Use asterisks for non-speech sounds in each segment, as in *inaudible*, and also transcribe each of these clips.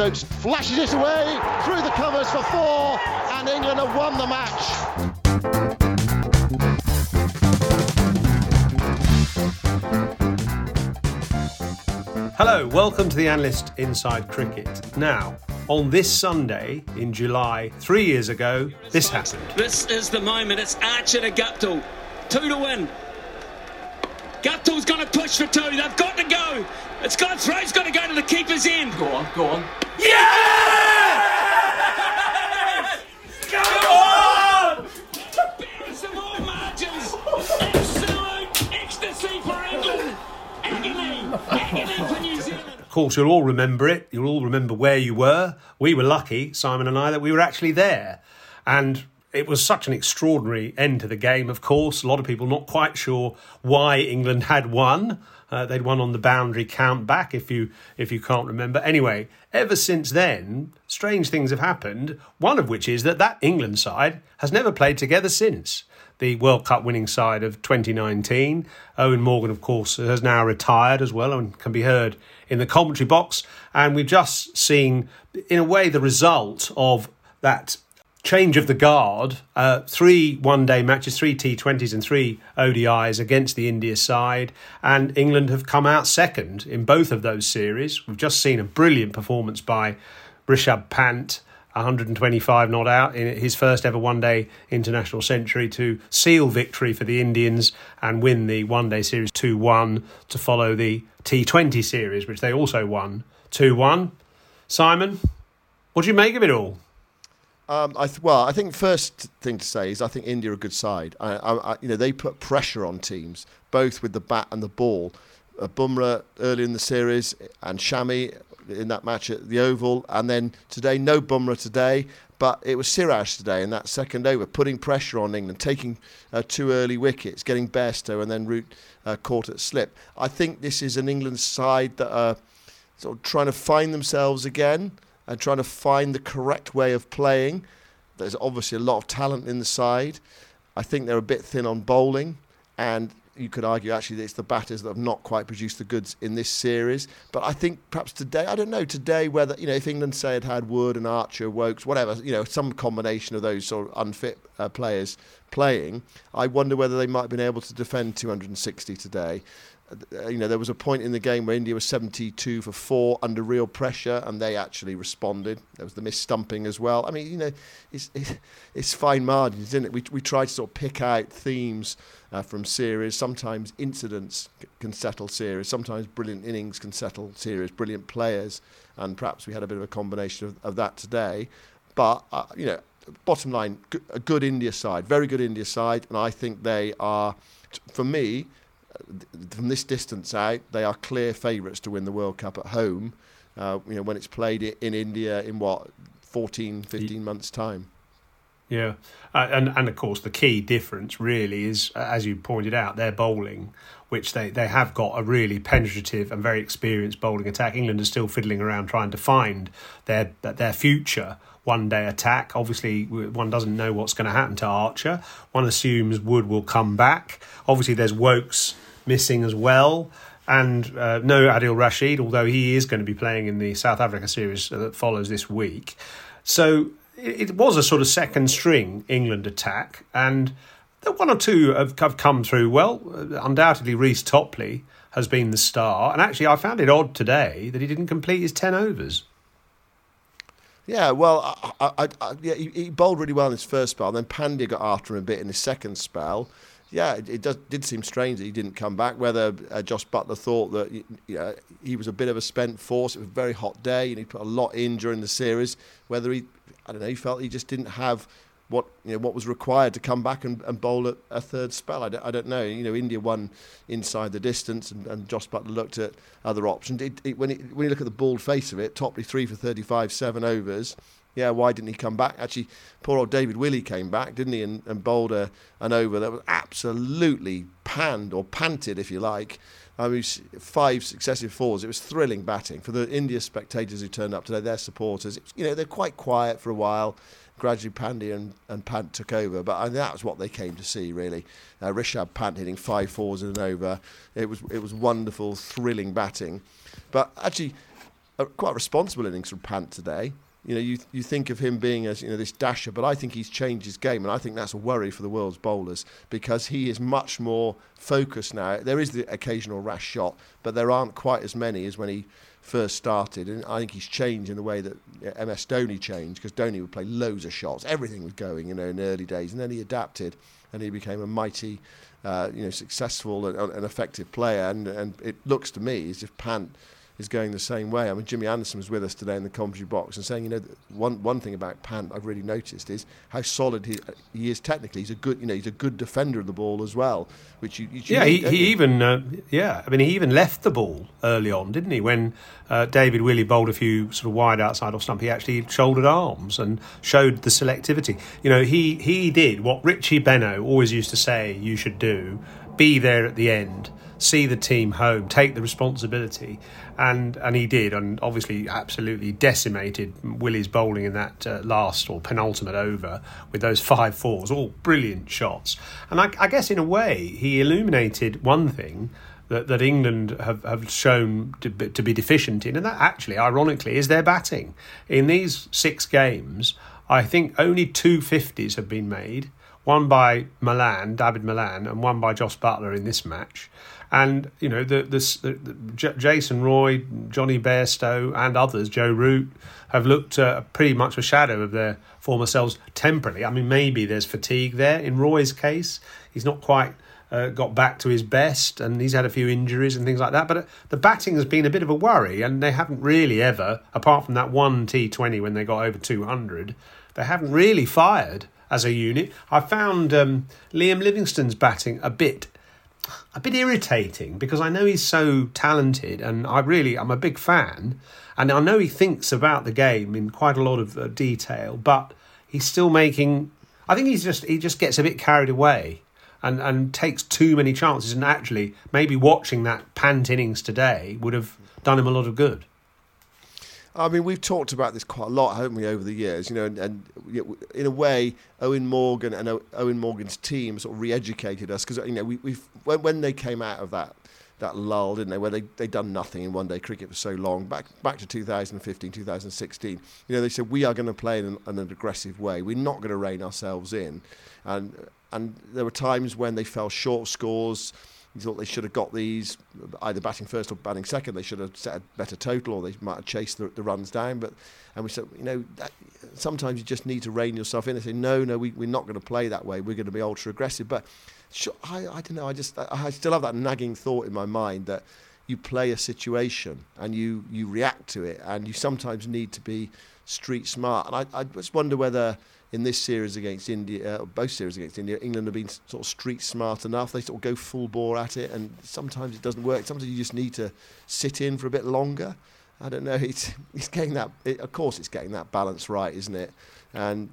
Stokes flashes it away through the covers for four, and England have won the match. Hello, welcome to the Analyst Inside Cricket. Now, on this Sunday in July, three years ago, this happened. This is the moment. It's Archer to Guptill. Two to win. Guptill's going to push for two. They've got to go. It's got throw's got to go to the keeper's end. Go on, go on. Barest of all margins. Absolute ecstasy for England. Agony. Agony for New Zealand. Of course, you'll all remember it. You'll all remember where you were. We were lucky, Simon and I, that we were actually there. And it was such an extraordinary end to the game, of course. A lot of people not quite sure why England had won. Uh, they'd won on the boundary count back, if you if you can't remember. Anyway, ever since then, strange things have happened. One of which is that that England side has never played together since the World Cup winning side of 2019. Eoin Morgan, of course, has now retired as well and can be heard in the commentary box. And we've just seen, in a way, the result of that change of the guard. Uh, three one day matches, three T20s and three ODIs against the India side. And England have come out second in both of those series. We've just seen a brilliant performance by Rishabh Pant. 125 not out in his first ever one day international century to seal victory for the Indians and win the one day series 2 1 to follow the T20 series, which they also won 2 1. Simon, what do you make of it all? Um, I th- well, I think first thing to say is I think India are a good side. I, I, I, you know, they put pressure on teams, both with the bat and the ball. Uh, Bumrah early in the series and Shami in that match at the Oval, and then today no Bumrah today, but it was Siraj today in that second over, putting pressure on England, taking uh, two early wickets, getting Bairstow, and then Root uh, caught at slip. I think this is an England side that are sort of trying to find themselves again and trying to find the correct way of playing. There's obviously a lot of talent in the side. I think they're a bit thin on bowling, and you could argue actually that it's the batters that have not quite produced the goods in this series. But I think perhaps today, I don't know, today whether, you know, if England say had had Wood and Archer, Woakes, whatever, you know, some combination of those sort of unfit uh, players playing, I wonder whether they might have been able to defend 260 today. Uh, you know, there was a point in the game where India was 72 for four under real pressure, and they actually responded. There was the miss stumping as well. I mean, you know, it's it's, fine margins, isn't it? We we try to sort of pick out themes uh, from series. Sometimes incidents can settle series. Sometimes brilliant innings can settle series. Brilliant players, and perhaps we had a bit of a combination of, of that today. But uh, you know, bottom line, a good India side, very good India side, and I think they are, for me from this distance out, they are clear favourites to win the World Cup at home. Uh, you know, when it's played in India in what 14, 15 months' time. Yeah, uh, and and of course the key difference really is, as you pointed out, their bowling, which they, they have got a really penetrative and very experienced bowling attack. England is still fiddling around trying to find their their future one day attack. Obviously, one doesn't know what's going to happen to Archer. One assumes Wood will come back. Obviously, there's Woakes missing as well. And uh, no Adil Rashid, although he is going to be playing in the South Africa series that follows this week. So it was a sort of second string England attack, and one or two have, have come through well. Undoubtedly, Reece Topley has been the star, and actually, I found it odd today that he didn't complete his ten overs. Yeah, well, I, I, I, yeah, he, he, bowled really well in his first spell. Then Pandya got after him a bit in his second spell. Yeah, it, it does, did seem strange that he didn't come back. Whether uh, Josh Buttler thought that you know, he was a bit of a spent force, it was a very hot day, and he put a lot in during the series. Whether he I don't know, he felt he just didn't have what you know what was required to come back and, and bowl a, a third spell. I don't, I don't, know. You know, India won inside the distance, and, and Josh Buttler looked at other options. It, it, when, when you look at the bald face of it, Topley three for 35, seven overs. Yeah, why didn't he come back? Actually, poor old David Willey came back, didn't he, and, and bowled a, an over that was absolutely panned or panted, if you like. I mean, five successive fours. It was thrilling batting for the India spectators who turned up today. Their supporters, you know, they're quite quiet for a while. Gradually, Pandya and, and Pant took over, but I mean, that was what they came to see. Really, uh, Rishabh Pant hitting five fours in an over. It was it was wonderful, thrilling batting, but actually, quite a responsible innings from Pant today you know, you you think of him being as you know this dasher, but I think he's changed his game, and I think that's a worry for the world's bowlers because he is much more focused now. There is the occasional rash shot, but there aren't quite as many as when he first started, and I think he's changed in the way that MS Dhoni changed because Dhoni would play loads of shots, everything was going, you know, in the early days, and then he adapted and he became a mighty, uh, you know, successful and, and effective player, and and it looks to me as if Pant is going the same way. I mean, Jimmy Anderson was with us today in the commentary box and saying, you know, one one thing about Pant I've really noticed is how solid he, he is technically. He's a good, you know, he's a good defender of the ball as well. Which you, you yeah, he, he even uh, yeah, I mean, he even left the ball early on, didn't he? When uh, David Willey bowled a few sort of wide outside off stump, he actually shouldered arms and showed the selectivity. You know, he he did what Richie Benaud always used to say you should do: be there at the end see the team home, take the responsibility, and and he did, and obviously absolutely decimated Willey's bowling in that uh, last or penultimate over with those five fours, all brilliant shots. And I, I guess in a way he illuminated one thing. That, that England have, have shown to be, to be deficient in, and that actually, ironically, is their batting. In these six games, I think only two 50s have been made one by Malan, Dawid Malan, and one by Josh Buttler in this match. And you know, the, the, the J- Jason Roy, Johnny Bairstow, and others, Joe Root, have looked uh, pretty much a shadow of their former selves temporarily. I mean, maybe there's fatigue there. In Roy's case, he's not quite uh, got back to his best, and he's had a few injuries and things like that. But uh, the batting has been a bit of a worry, and they haven't really ever, apart from that one T20 when they got over 200, they haven't really fired as a unit. I found um, Liam Livingstone's batting a bit a bit irritating because I know he's so talented and I really I'm a big fan and I know he thinks about the game in quite a lot of uh, detail but he's still making I think he's just he just gets a bit carried away and and takes too many chances and actually maybe watching that pant innings today would have done him a lot of good. I mean, we've talked about this quite a lot, haven't we, over the years? You know, and, and in a way, Eoin Morgan and uh, Eoin Morgan's team sort of re-educated us because you know we, have when, when they came out of that that lull, didn't they, where they they'd done nothing in one day cricket for so long, back back to 2015, 2016. You know, they said we are going to play in an, an aggressive way. We're not going to rein ourselves in, and and there were times when they fell short scores he thought they should have got these either batting first or batting second. They should have set a better total, or they might have chased the, the runs down. But and we said, you know, that, sometimes you just need to rein yourself in and say, no, no, we, we're not going to play that way. We're going to be ultra aggressive. But sure, I, I don't know. I just I still have that nagging thought in my mind that you play a situation and you you react to it, and you sometimes need to be street smart. And I, I just wonder whether in this series against India, uh, both series against India, England have been sort of street smart enough. They sort of go full bore at it, and sometimes it doesn't work. Sometimes you just need to sit in for a bit longer. I don't know. *laughs* It's, it's getting that. It, of course, it's getting that balance right, isn't it? And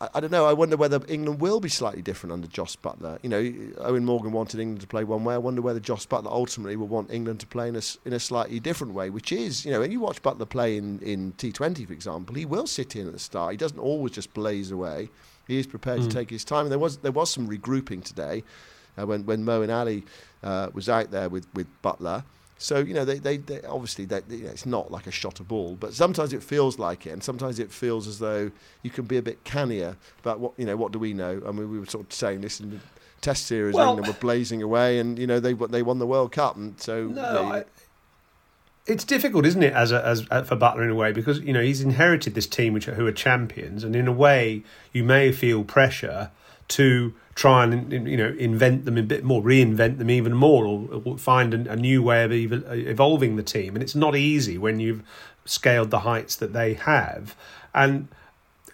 I, I, don't know. I wonder whether England will be slightly different under Jos Buttler. You know, Eoin Morgan wanted England to play one way. I wonder whether Jos Buttler ultimately will want England to play in a, in a slightly different way, which is, you know, when you watch Buttler play in, in T20, for example, he will sit in at the start. He doesn't always just blaze away. He is prepared mm. to take his time. And there was there was some regrouping today uh, when when Moeen Ali uh, was out there with with Buttler. So you know, they, they, they obviously they, you know, it's not like a shot of ball, but sometimes it feels like it, and sometimes it feels as though you can be a bit cannier about what you know. What do we know? I mean, we were sort of saying this in the Test series, well, England were blazing away, and you know they they won the World Cup, and so. No, I, it's difficult, isn't it, as a, as uh, for Buttler in a way, because you know he's inherited this team which are, who are champions, and in a way you may feel pressure to try and you know invent them a bit more, reinvent them even more, or, find a, new way of evolving the team. And it's not easy when you've scaled the heights that they have. And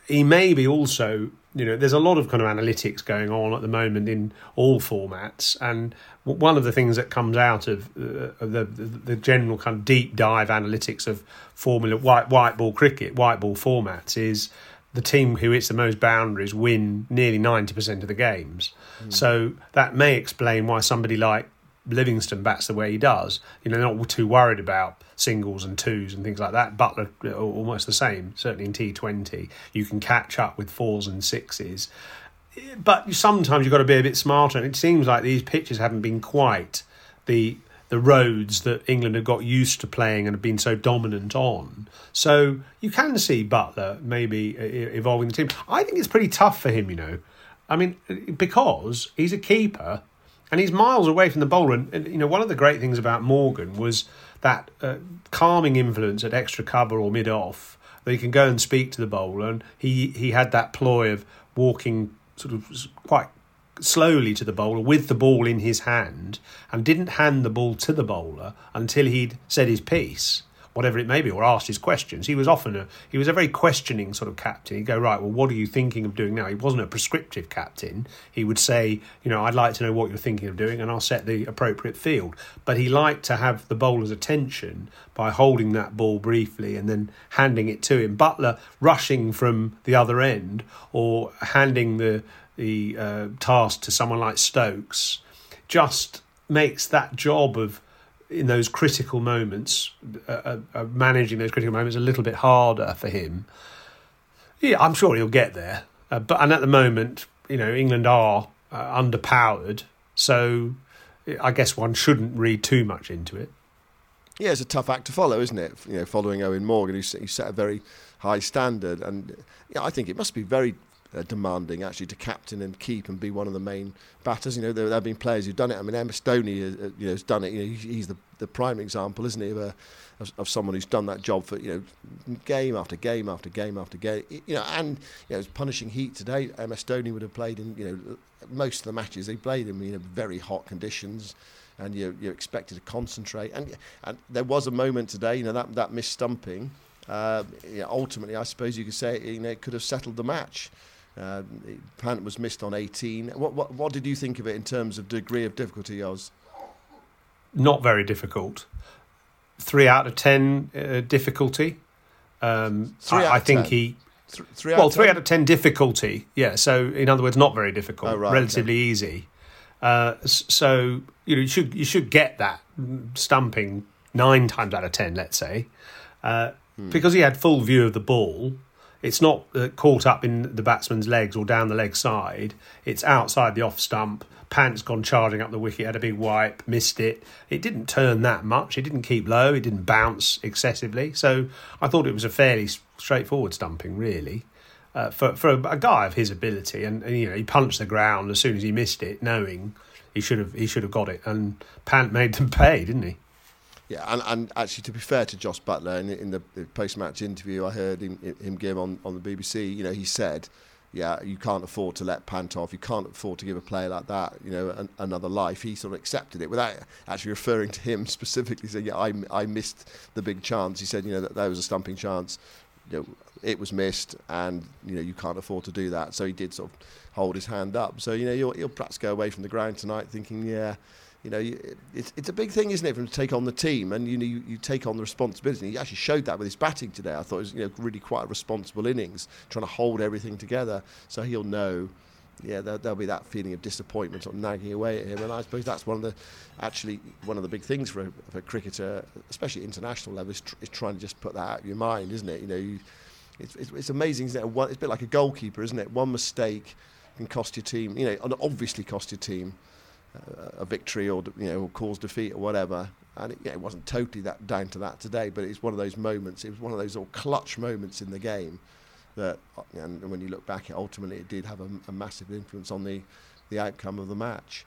he may be also, you know, there's a lot of kind of analytics going on at the moment in all formats, and one of the things that comes out of, uh, the, the, the general kind of deep dive analytics of Formula white white ball cricket, white ball formats is the team who hits the most boundaries win nearly 90% of the games. Mm. So that may explain why somebody like Livingstone bats the way he does. You know, they're not too worried about singles and twos and things like that. Buttler, almost the same, certainly in T20. You can catch up with fours and sixes. But sometimes you've got to be a bit smarter. And it seems like these pitches haven't been quite the the roads that England have got used to playing and have been so dominant on. So you can see Buttler maybe evolving the team. I think it's pretty tough for him, you know. I mean, because he's a keeper and he's miles away from the bowler. And, you know, one of the great things about Morgan was that uh, calming influence at extra cover or mid off that he can go and speak to the bowler. And he, he had that ploy of walking sort of quite slowly to the bowler with the ball in his hand and didn't hand the ball to the bowler until he'd said his piece. Whatever it may be or asked his questions. He was often a he was a very questioning sort of captain. He'd go right well what are you thinking of doing now? He wasn't a prescriptive captain. He would say you know i'd like to know what you're thinking of doing and i'll set the appropriate field. But he liked to have the bowler's attention by holding that ball briefly and then handing it to him. Buttler rushing from the other end or handing the the uh, task to someone like Stokes just makes that job of in those critical moments, uh, uh, managing those critical moments a little bit harder for him. Yeah, I'm sure he'll get there. Uh, but and at the moment, you know, England are uh, underpowered, so I guess one shouldn't read too much into it. Yeah, it's a tough act to follow, isn't it? You know, following Eoin Morgan, he set a very high standard, and yeah, I think it must be very uh, demanding actually to captain and keep and be one of the main batters. You know, there, there have been players who've done it. I mean, MS Dhoni, uh, uh, you know, has done it. You know, he's, the, the prime example, isn't he, of, a, of, of, someone who's done that job for you know, game after game after game after game. You know, and you know, it was punishing heat today. MS Dhoni would have played in you know most of the matches they played in you know very hot conditions and you're, you're expected to concentrate. And, and there was a moment today, you know, that, that missed stumping. Uh, ultimately, I suppose you could say you know, it could have settled the match. Uh, Pant was missed on 18. What, what, what did you think of it in terms of degree of difficulty, Oz? Not very difficult. Three out of ten uh, difficulty. Um, three I, I think 10. he. Th- three well, three out of ten difficulty. Yeah. So, in other words, not very difficult. Oh, right, relatively okay. easy. Uh, so you know you should you should get that stumping nine times out of ten, let's say, uh, hmm. because he had full view of the ball it's not uh, caught up in the batsman's legs or down the leg side. It's outside the off stump. Pant's gone charging up the wicket, had a big wipe, missed it. It didn't turn that much. It didn't keep low. It didn't bounce excessively. So I thought it was a fairly straightforward stumping, really. Uh, for for a, guy of his ability, and, and, you know he punched the ground as soon as he missed it, knowing he should have he should have got it, and Pant made them *laughs* pay, didn't he? Yeah, and, and actually, to be fair to Jos Buttler, in, in the post-match interview I heard him, him give on, on the BBC, you know, he said, yeah, you can't afford to let Pant off. You can't afford to give a player like that, you know, an, another life. He sort of accepted it without actually referring to him *laughs* specifically. Saying, yeah, I, I missed the big chance. He said, you know, that was a stumping chance. You know, it was missed, and you know, you can't afford to do that. So he did sort of hold his hand up. So you know, you'll, you'll perhaps go away from the ground tonight thinking, yeah you know, it's, it's a big thing, isn't it, for him to take on the team, and you know, you, you take on the responsibility. He actually showed that with his batting today. I thought it was you know really quite a responsible innings, trying to hold everything together. So he'll know, yeah, there, will be that feeling of disappointment sort of nagging away at him, and I suppose that's one of the, actually one of the big things for a, for a cricketer, especially international level, is, tr- is, trying to just put that out of your mind, isn't it? You know, you, it's, it's, it's amazing, isn't it? It's a bit like a goalkeeper, isn't it? One mistake can cost your team, you know, and obviously cost your team a victory or you know cause defeat or whatever. And it, yeah, it wasn't totally that down to that today, but it's one of those moments. It was one of those all clutch moments in the game that, uh, and when you look back, it ultimately it did have a, a massive influence on the the outcome of the match.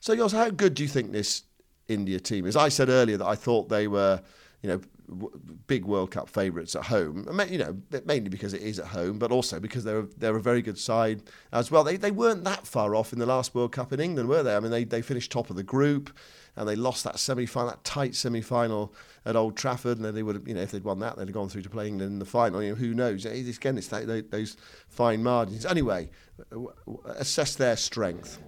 So, Jos, how good do you think this India team is? I said earlier that I thought they were, you know, w- big World Cup favourites at home. You know, mainly because it is at home, but also because they're they're a very good side as well. They they weren't that far off in the last World Cup in England, were they? I mean, they they finished top of the group. And they lost that semi-final, that tight semi-final at Old Trafford, and then they would have, you know, if they'd won that, they'd have gone through to play England in the final. You know, who knows? Again, it's that, those fine margins. Anyway, assess their strength.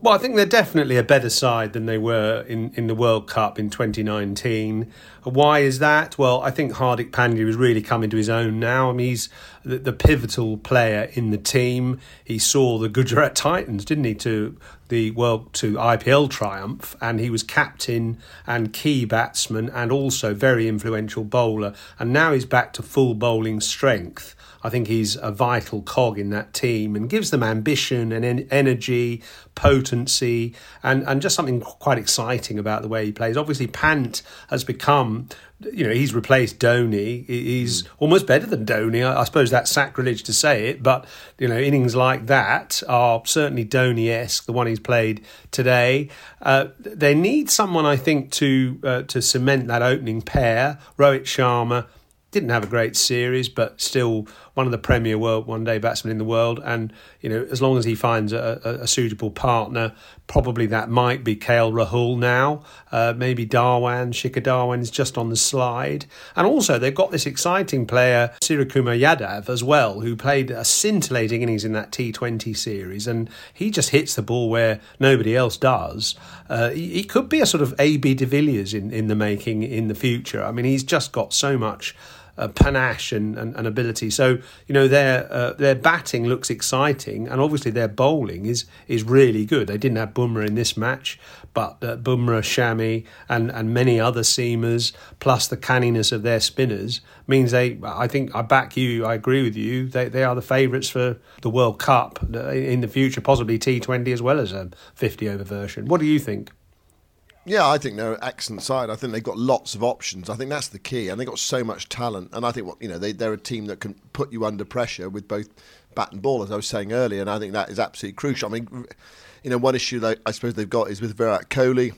Well, I think they're definitely a better side than they were in, in the World Cup in 2019. Why is that? Well, I think Hardik Pandya has really come into his own now. I mean, he's the, the pivotal player in the team. He saw the Gujarat *laughs* Titans, didn't he, to the World to IPL triumph, and he was captain and key batsman and also very influential bowler. And now he's back to full bowling strength. I think he's a vital cog in that team and gives them ambition and en- energy, potency, and, and just something quite exciting about the way he plays. Obviously, Pant has become, you know, he's replaced Dhoni. He's mm. almost better than Dhoni. I, I, suppose that's sacrilege to say it, but, you know, innings like that are certainly Dhoni esque, the one he's played today. Uh, they need someone, I think, to, uh, to cement that opening pair. Rohit Sharma didn't have a great series, but still one of the premier world one day batsmen in the world. And you know, as long as he finds a, a, a suitable partner, probably that might be KL Rahul now. Uh, maybe Dhawan, Shikhar is just on the slide. And also they've got this exciting player Suryakumar Yadav as well, who played a scintillating innings in that T20 series, and he just hits the ball where nobody else does. Uh, he, he could be a sort of AB de Villiers in, in the making in the future. I mean, he's just got so much uh, panache and, and, and, ability. So you know their uh, their batting looks exciting, and obviously their bowling is is really good. They didn't have Bumrah in this match, but uh, Bumrah, Shami, and and many other seamers, plus the canniness of their spinners, means they. I think I back you. I agree with you. They they are the favourites for the World Cup uh, in the future, possibly T Twenty as well as a fifty over version. What do you think? Yeah, I think they're an excellent side. I think they've got lots of options. I think that's the key, and they've got so much talent. And I think you know, they, they're a team that can put you under pressure with both bat and ball, as I was saying earlier. And I think that is absolutely crucial. I mean, you know, one issue that I suppose they've got is with Virat Kohli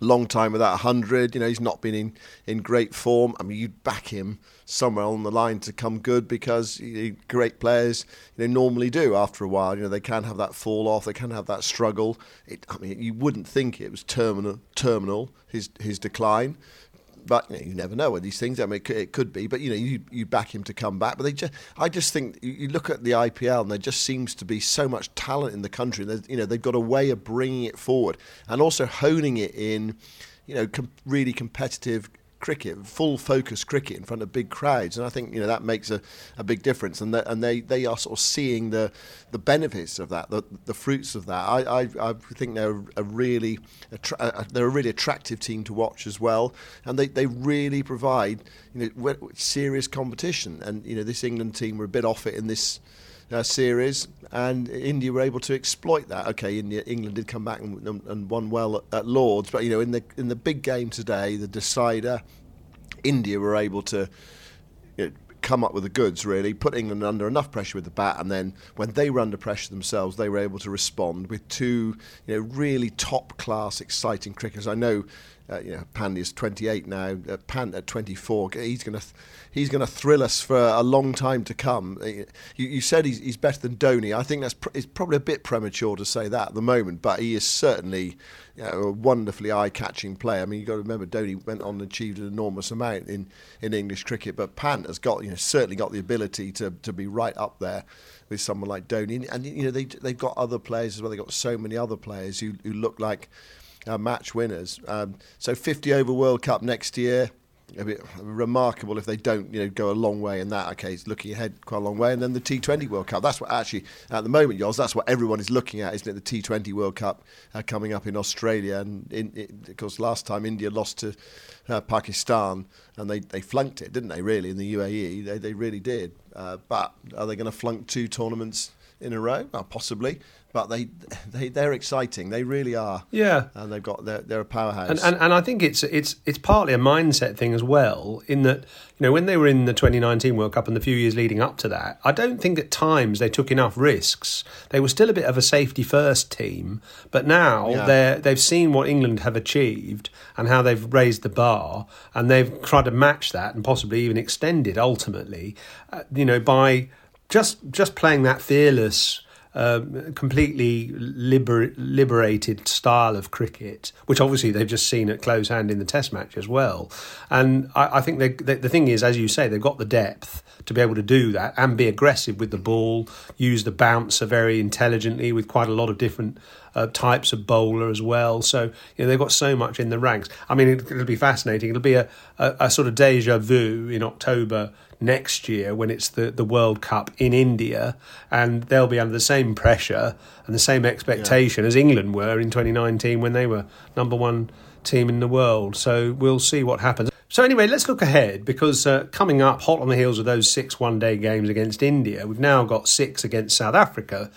long time without 100. You know, he's not been in, in great form. I mean, you'd back him somewhere on the line to come good because you know, great players, you know, normally do after a while. You know, they can have that fall off, they can have that struggle. It, I mean, you wouldn't think it was terminal, terminal his his decline but you, know, you, never know with these things. I mean, it could, it could, be, but you know, you, you back him to come back. But they just, I just think you look at the IPL, and there just seems to be so much talent in the country. There's, you know, they've got a way of bringing it forward and also honing it in, you know, com- really competitive cricket, full focus cricket in front of big crowds, and I think you know that makes a, a big difference. And and they, they are sort of seeing the the benefits of that, the, the fruits of that. I, I, I think they're a really attra- uh, they're a really attractive team to watch as well, and they, they really provide you know serious competition. And you know this England team were a bit off it in this uh, series, and India were able to exploit that. Okay, India, England did come back and, and won well at, at, Lords, but you know in the in the big game today, the decider, India were able to. You know, come up with the goods really, put England under enough pressure with the bat, and then when they were under pressure themselves, they were able to respond with two, you know, really top class, exciting cricketers. I know, uh, you know, Pandya's 28 now, uh, Pant at 24. He's going to. Th- he's going to thrill us for a long time to come. Uh, you, you said he's, he's, better than Dhoni. I think that's pr- it's probably a bit premature to say that at the moment, but he is certainly you know, a wonderfully eye-catching player. I mean, you've got to remember Dhoni went on and achieved an enormous amount in, in English cricket, but Pant has got you know certainly got the ability to, to be right up there with someone like Dhoni. And you know they they've got other players as well. They've got so many other players who who look like uh, match winners. Um, so 50 over World Cup next year a bit remarkable if they don't, you know, go a long way in that. Okay, looking ahead quite a long way, and then the T20 World Cup. That's what actually at the moment, Yoz. That's what everyone is looking at, isn't it? The T20 World Cup uh, coming up in Australia, and in, it, of course, last time India lost to uh, Pakistan, and they, they flunked it, didn't they? Really, in the UAE, they they really did. Uh, but are they going to flunk two tournaments in a row? Well, possibly but they, they they're exciting. They really are. Yeah, and they've got they're, they're a powerhouse. And, and, and I think it's it's it's partly a mindset thing as well. In that you know when they were in the 2019 World Cup and the few years leading up to that, I don't think at times they took enough risks. They were still a bit of a safety first team, but now yeah. they they've seen what England have achieved and how they've raised the bar, and they've tried to match that and possibly even extend it ultimately. Uh, you know by just just playing that fearless um, completely liber- liberated style of cricket, which obviously they've just seen at close hand in the Test match as well. And I, I think they, they, the thing is, as you say, they've got the depth to be able to do that and be aggressive with the ball, use the bouncer very intelligently with quite a lot of different uh, types of bowler as well. So you know they've got so much in the ranks. I mean, it, will be fascinating. It'll be a, a, a sort of deja vu in October next year when it's the, the World Cup in India, and they'll be under the same pressure and the same expectation yeah. as England were in 2019 when they were number one team in the world. So we'll see what happens. So anyway, let's look ahead because uh, coming up hot on the heels of those six one-day games against India, we've now got six against South Africa,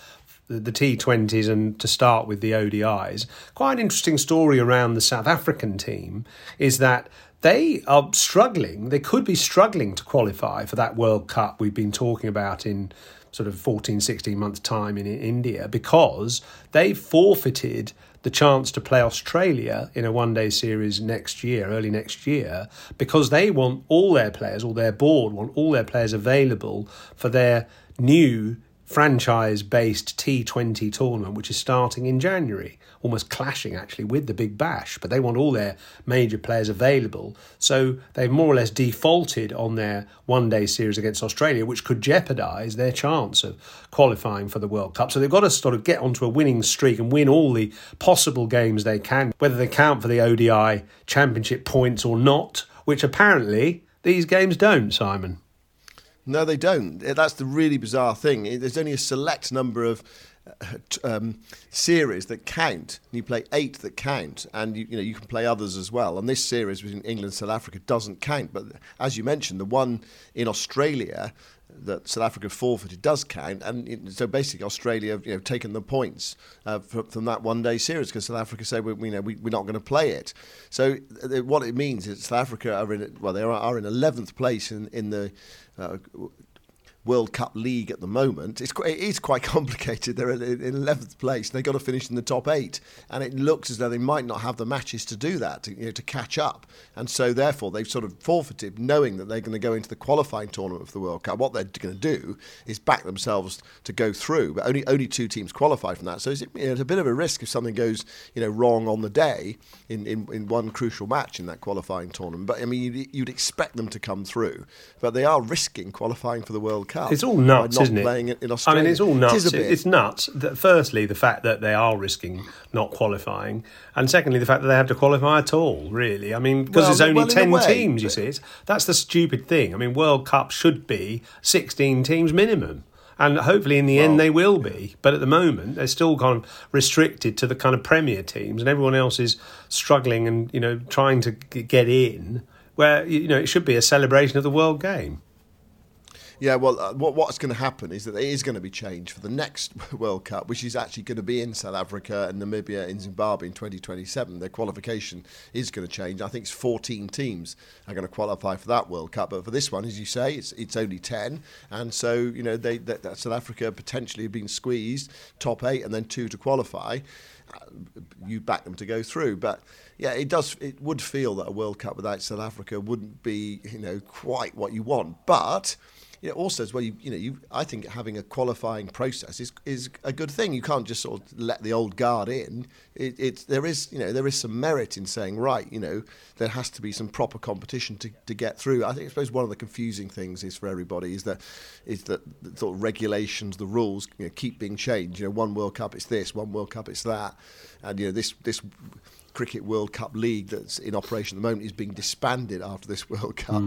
the, the T20s, and to start with the ODIs. Quite an interesting story around the South African team is that they are struggling. They could be struggling to qualify for that World Cup we've been talking about in sort of 14, 16 months' time in India because they forfeited the chance to play Australia in a one day series next year, early next year, because they want all their players, or their board want all their players available for their new franchise based T20 tournament, which is starting in January, almost clashing actually with the Big Bash. But they want all their major players available. So they've more or less defaulted on their one day series against Australia, which could jeopardise their chance of qualifying for the World Cup. So they've got to sort of get onto a winning streak and win all the possible games they can, whether they count for the ODI championship points or not, which apparently these games don't, Simon. No, they don't. That's the really bizarre thing. There's only a select number of uh, um, series that count. You play eight that count, and you, you, know you can play others as well. And this series between England and South Africa doesn't count. But as you mentioned, the one in Australia that South Africa forfeited does count, and so basically Australia, you know, taken the points uh, from, from, that one-day series because South Africa said, we, you know, we, are not going to play it. So uh, what it means is South Africa are in well, they are, are in eleventh place in in the uh, World Cup league at the moment. It's it is quite *laughs* complicated. They're in eleventh place. They've got to finish in the top eight, and it looks as though they might not have the matches to do that, to, you know, to catch up. And so, therefore, they've sort of forfeited, knowing that they're going to go into the qualifying tournament for the World Cup. What they're going to do is back themselves to go through, but only only two teams qualify from that. So it's, you know, it's a bit of a risk if something goes you know wrong on the day in, in, in one crucial match in that qualifying tournament. But I mean, you'd, you'd expect them to come through, but they are risking qualifying for the World Cup. Cup. It's all nuts, isn't it? Playing it in I mean, it's all nuts. It. It's nuts. That- Firstly, the fact that they are risking not qualifying, and secondly, the fact that they have to qualify at all. Really, I mean, because Well, there's only well, ten way, teams. You see, it's, that's the stupid thing. I mean, World Cup should be sixteen teams minimum. And hopefully, in the end, they will be. But at the moment, they're still kind of restricted to the kind of Premier teams, and everyone else is struggling and you know trying to get in. Where you know it should be a celebration of the World Game. Yeah, well, uh, what, what's going to happen is that it is going to be changed for the next *laughs* World Cup, which is actually going to be in South Africa and Namibia and Zimbabwe in 2027. Their qualification is going to change. I think it's 14 teams are going to qualify for that World Cup, but for this one, as you say, it's it's only 10, and so you know they that, that South Africa potentially have been squeezed top eight and then two to qualify. You back them to go through, but yeah, it does. It would feel that a World Cup without South Africa wouldn't be you know quite what you want, but you know, also as well, you, you know, you, I think having a qualifying process is is a good thing. You can't just sort of let the old guard in. It, it's there is you know there is some merit in saying right, you know, there has to be some proper competition to, to get through. I think I suppose one of the confusing things is for everybody is that is that the sort of regulations, the rules, you know, keep being changed. You know, one World Cup it's this, one World Cup it's that, and you know this this. Cricket World Cup League that's in operation at the moment is being disbanded after this *laughs* World Cup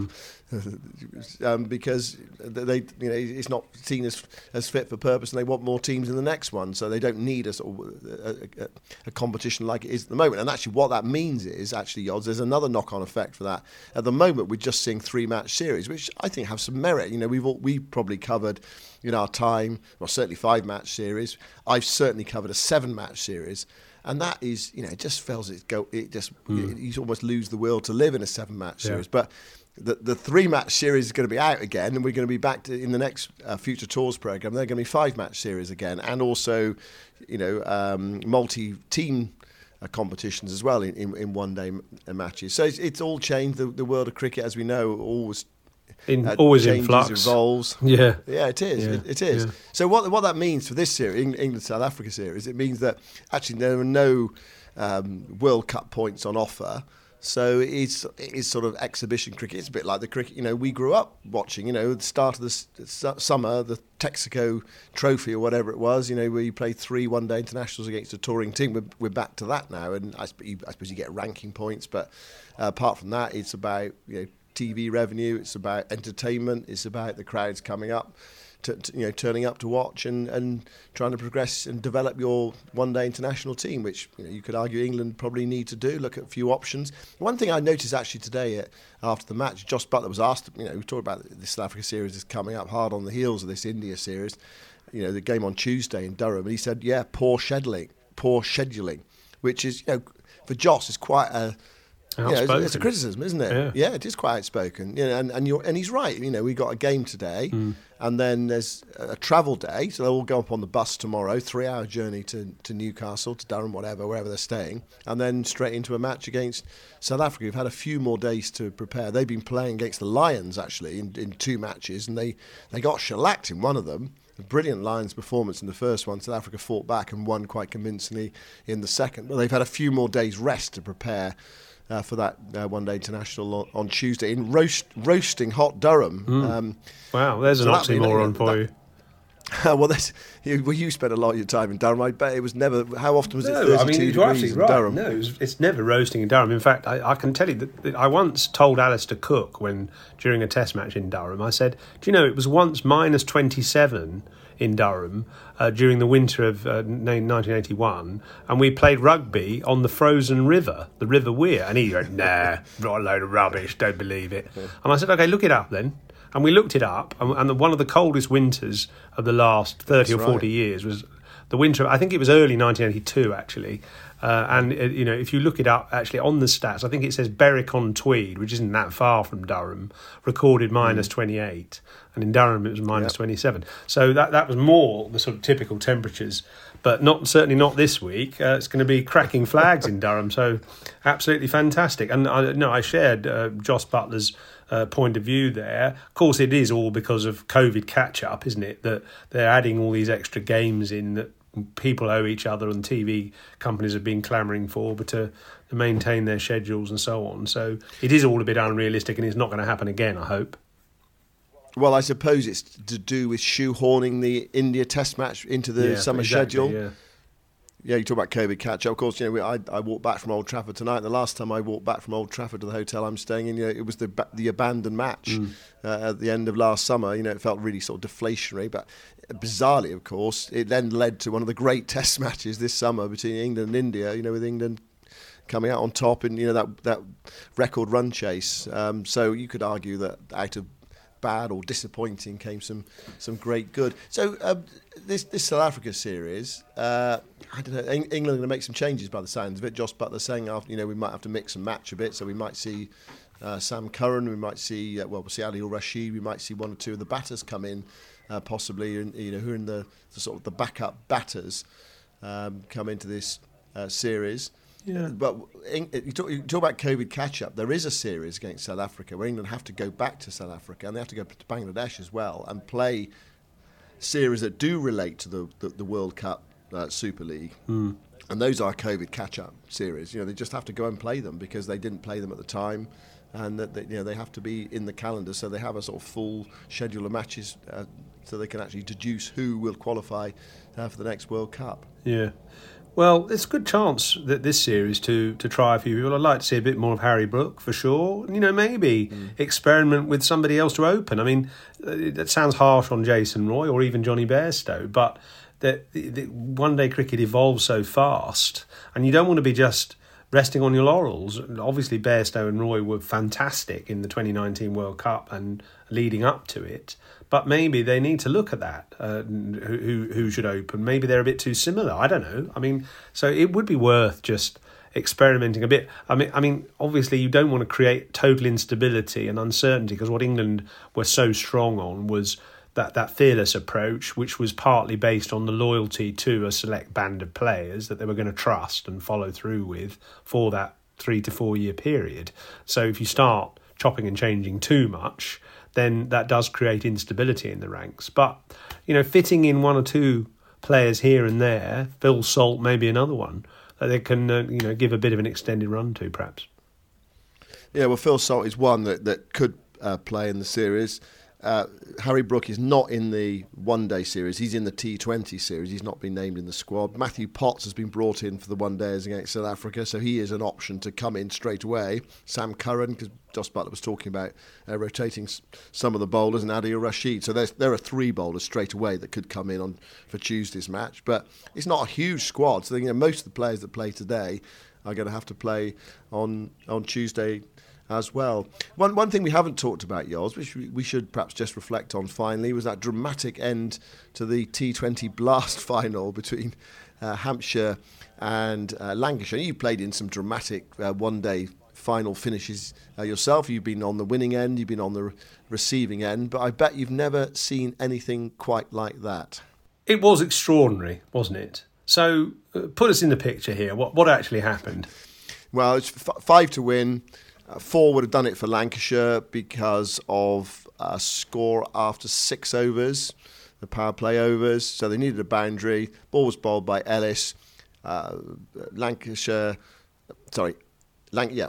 *laughs* um, because they, you know, it's not seen as as fit for purpose, and they want more teams in the next one, so they don't need a sort of a, a, a competition like it is at the moment. And actually, what that means is actually, odds there's another knock-on effect for that. At the moment, we're just seeing three-match series, which I think have some merit. You know, we've all, we probably covered in our time, well, certainly five-match series. I've certainly covered a seven-match series and that is you know it just feels it go it just you, you almost lose the will to live in a seven match Yeah. series but the, the three match series is going to be out again and we're going to be back to in the next uh, future tours program they're going to be five match series again and also you know um, multi team uh, competitions as well in, in, in one day m- matches so it's, it's all changed the, the world of cricket as we know always In, uh, always in flux. evolves *laughs* Yeah. yeah, it is. Yeah, It, it is. yeah. So what what that means for this series, England South Africa series, it means that actually there are no um, World Cup points on offer. So it's it's sort of exhibition cricket. It's a bit like the cricket. You know, we grew up watching. You know, the start of the su- summer, the Texaco Trophy or whatever it was. You know, where you play three one-day internationals against a touring team. We're, we're back to that now, and I, I suppose you get ranking points. But uh, apart from that, it's about you know TV revenue. It's about entertainment. It's about the crowds coming up to, to, you know, turning up to watch and, and trying to progress and develop your one-day international team, which you, know, you could argue England probably need to do. Look at a few options. One thing I noticed actually today uh, after the match, Josh Buttler was asked. You know, we talked about the South Africa series is coming up hard on the heels of this India series. You know, the game on Tuesday in Durham, and he said, "Yeah, poor scheduling, poor scheduling," which is you know, for Josh is quite a you know, it's, it's a criticism, isn't it? Yeah. it is quite outspoken. You know, and and you're and he's right. You know, we got a game today, hmm. and then there's a travel day, so they'll all go up on the bus tomorrow, three-hour journey to, to Newcastle, to Durham, whatever, wherever they're staying, and then straight into a match against South Africa. We've had a few more days to prepare. They've been playing against the Lions actually in, in two matches, and they they got shellacked in one of them. A brilliant Lions performance in the first one. South Africa fought back and won quite convincingly in the second. Well, they've had a few more days rest to prepare uh, for that uh, one day international on, on Tuesday in roast, roasting hot Durham. Um, Wow, there's an So that'd oxymoron for you. *laughs* well, that's, you, well, you spent a lot of your time in Durham. I bet it was never. How often was it? No, I mean you're absolutely right. Durham. No, it's, it's never roasting in Durham. In fact, I, I can tell you that, that I once told Alastair Cook when during a Test match in Durham, I said, "Do you know it was once minus 27 in Durham uh, during the winter of uh, 1981, and we played rugby on the frozen river, the River Wear." And he went, *laughs* "Nah, not a load of rubbish. Don't believe it." And I said, "Okay, look it up then." And we looked it up, and, and one of the coldest winters of the last 30 or 40 right. years was the winter. I think it was early 1982 actually. Uh, and uh, you know, if you look it up, actually on the stats, I think it says Berwick on Tweed, which isn't that far from Durham, recorded minus 28, and in Durham it was minus 27. So that that was more the sort of typical temperatures, but not certainly not this week. Uh, it's going to be cracking flags in Durham, so absolutely fantastic. And I no, I shared uh, Jos Buttler's uh, point of view there. Of course, it is all because of COVID catch up, isn't it? That they're adding all these extra games in that people owe each other and TV companies have been clamouring for, but to, to maintain their schedules and so on. So it is all a bit unrealistic and it's not going to happen again, I hope. Well, I suppose it's to do with shoehorning the India Test match into the Yeah, summer exactly, schedule. yeah. Yeah, you talk about COVID catch up. Of course, you know I, I walked back from Old Trafford tonight. The last time I walked back from Old Trafford to the hotel I'm staying in, you know, it was the the abandoned match Mm. uh, at the end of last summer. You know, it felt really sort of deflationary, but bizarrely, of course, it then led to one of the great *laughs* Test matches this summer between England and India. You know, with England coming out on top in you know that that record run chase. Um, so you could argue that out of bad or disappointing came some some great good. So um, this this South Africa series, uh, I don't know. Eng- England are going to make some changes by the sounds of it. Josh Buttler saying after you know we might have to mix and match a bit, so we might see. Uh, Sam Curran, we might see uh, well, we'll see Adil Rashid, we might see one or two of the batters come in, uh, possibly, and, you know, who are in the, the sort of the backup batters um, come into this uh, series. Yeah. But Eng- you talk, you talk about COVID catch up. There is a series against South Africa where England have to go back to South Africa and they have to go to Bangladesh as well and play series that do relate to the, the, the World Cup uh, Super League. Hmm. And those are COVID catch up series. You know, they just have to go and play them because they didn't play them at the time. And that they, you know they have to be in the calendar, so they have a sort of full schedule of matches, uh, so they can actually deduce who will qualify uh, for the next World Cup. Yeah. Well, it's a good chance that this series to to try a few people. I'd like to see a bit more of Harry Brook for sure. You know, maybe experiment with somebody else to open. I mean, uh, that sounds harsh on Jason Roy or even Jonny Bairstow, but the one day cricket evolves so fast, and you don't want to be just resting on your laurels. Obviously, Bairstow and Roy were fantastic in the 2019 World Cup and leading up to it. But maybe they need to look at that. Uh, who who should open? Maybe they're a bit too similar. I don't know. I mean, so it would be worth just experimenting a bit. I mean, I mean, obviously you don't want to create total instability and uncertainty because what England were so strong on was that that fearless approach, which was partly based on the loyalty to a select band of players that they were going to trust and follow through with for that three to four year period. So if you start chopping and changing too much, then that does create instability in the ranks. But you know, fitting in one or two players here and there, Phil Salt maybe another one that they can uh, you know give a bit of an extended run to, perhaps. Yeah, well, Phil Salt is one that, that could uh, play in the series. Uh, Harry Brook is not in the one day series. He's in the T20 series. He's not been named in the squad. Matthew Potts has been brought in for the one days against South Africa, so he is an option to come in straight away. Sam Curran, because Jos Buttler was talking about uh, rotating s- some of the bowlers, and Adil Rashid. So there are three bowlers straight away that could come in on for Tuesday's match. But it's not a huge squad. So you know, most of the players that play today are going to have to play on on Tuesday as well. One one thing we haven't talked about, Yoz, which we, we should perhaps just reflect on finally, was that dramatic end to the T20 Blast *laughs* final between uh, Hampshire and uh, Lancashire. You played in some dramatic uh, one-day final finishes uh, yourself. You've been on the winning end, you've been on the re- receiving end, but I bet you've never seen anything quite like that. It was extraordinary, wasn't it? So uh, put us in the picture here. What what actually happened? Well, it's f- five to win. Uh, four would have done it for Lancashire because of a score after six overs, the power play overs. So they needed a boundary. Ball was bowled by Ellis. Uh, Lancashire, sorry, Lanc- yeah,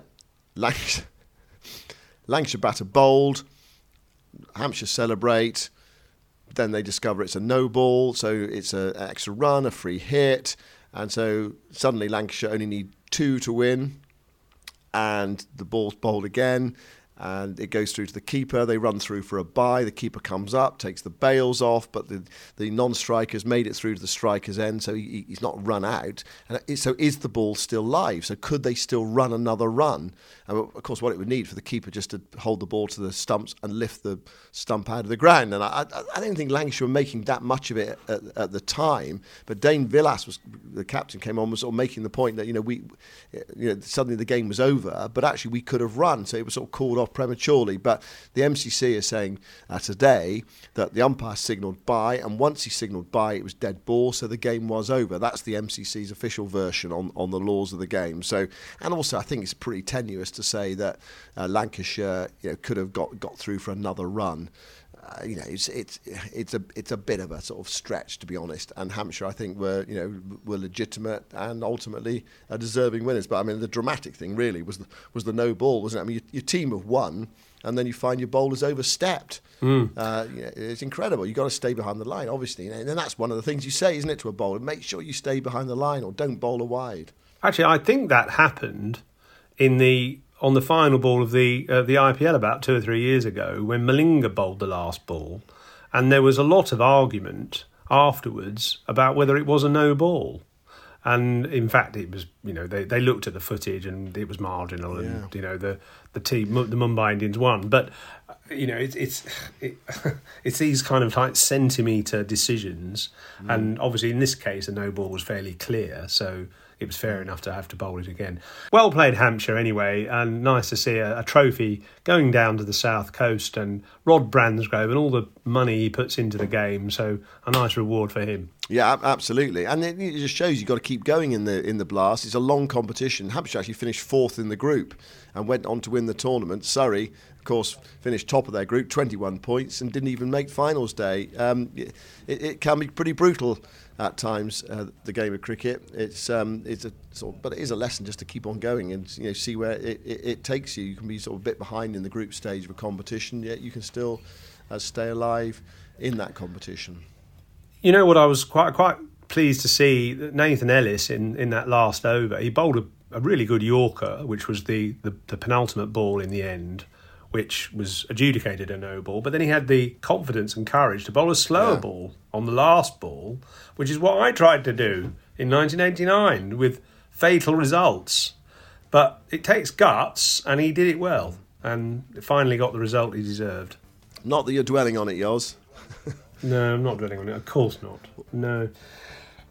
Lancashire, *laughs* Lancashire batter bowled. Hampshire celebrate. Then they discover it's a no ball, so it's a- an extra run, a free hit, and so suddenly Lancashire only need two to win and the ball's bowled again and it goes through to the keeper. They run through for a bye. The keeper comes up, takes the bails off, but the, the non-strikers made it through to the striker's end, so he, he's not run out. And so is the ball still live? So could they still run another run? And of course, what it would need for the keeper just to hold the ball to the stumps and lift the stump out of the ground. And I, I, I don't think Lancashire were making that much of it at, at the time. But Dane Vilas was the captain came on was sort of making the point that you know we, you know, suddenly the game was over, but actually we could have run. So it was sort of called off prematurely. But the MCC is saying uh, today that the umpire signalled bye, and once he signalled bye, it was dead ball, so the game was over. That's the MCC's official version on, on the laws of the game. So, and also I think it's pretty tenuous to say that uh, Lancashire you know, could have got, got through for another run. Uh, you know, it's it's it's a it's a bit of a sort of stretch to be honest. And Hampshire, I think, were you know were legitimate and ultimately uh, deserving winners. But I mean, the dramatic thing really was the, was the no ball, wasn't it? I mean, your, your team have won, and then you find your bowler's overstepped. Hmm. Uh, yeah, it's incredible. You've got to stay behind the line, obviously. And then that's one of the things you say, isn't it, to a bowler? Make sure you stay behind the line or don't bowl a wide. Actually, I think that happened in the on the final ball of the uh, the IPL about two or three years ago when Malinga bowled the last ball, and there was a lot of argument afterwards about whether it was a no ball. And in fact, it was you know they, they looked at the footage and it was marginal, and you know the the team the Mumbai Indians won. But uh, you know it's it's it, *laughs* it's these kind of like centimeter decisions, and obviously in this case, a no ball was fairly clear, so it was fair enough to have to bowl it again. Well played, Hampshire, anyway, and nice to see a, a trophy going down to the south coast and Rod Bransgrove and all the money he puts into the game. So a nice reward for him. Yeah, absolutely, and it, it just shows you've got to keep going in the in the blast. It's a long competition. Hampshire actually finished fourth in the group and went on to win the tournament. Surrey, of course, finished top of their group, 21 points, and didn't even make finals day. Um, it, it can be pretty brutal at times. Uh, the game of cricket. It's um, it's a sort of, but it is a lesson just to keep on going and you know see where it, it, it takes you. You can be sort of a bit behind in the group stage of a competition, yet you can still uh, stay alive in that competition. You know what? I was quite quite pleased to see Nathan Ellis in, in that last over. He bowled a, a really good Yorker, which was the, the, the penultimate ball in the end, which was adjudicated a no ball. But then he had the confidence and courage to bowl a slower Yeah. ball on the last ball, which is what I tried to do in 1989 with fatal results. But it takes guts, and he did it well, and finally got the result he deserved. Not that you're dwelling on it, Yoz. No, I'm not dwelling on it. Of course not. No.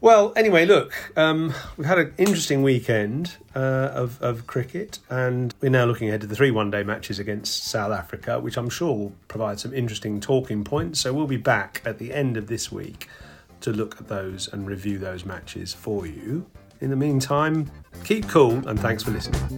Well, anyway, look, um, we've had an interesting weekend uh, of, of cricket, and we're now looking ahead to the three one day matches against South Africa, which I'm sure will provide some interesting talking points. So we'll be back at the end of this week to look at those and review those matches for you. In the meantime, keep cool and thanks for listening.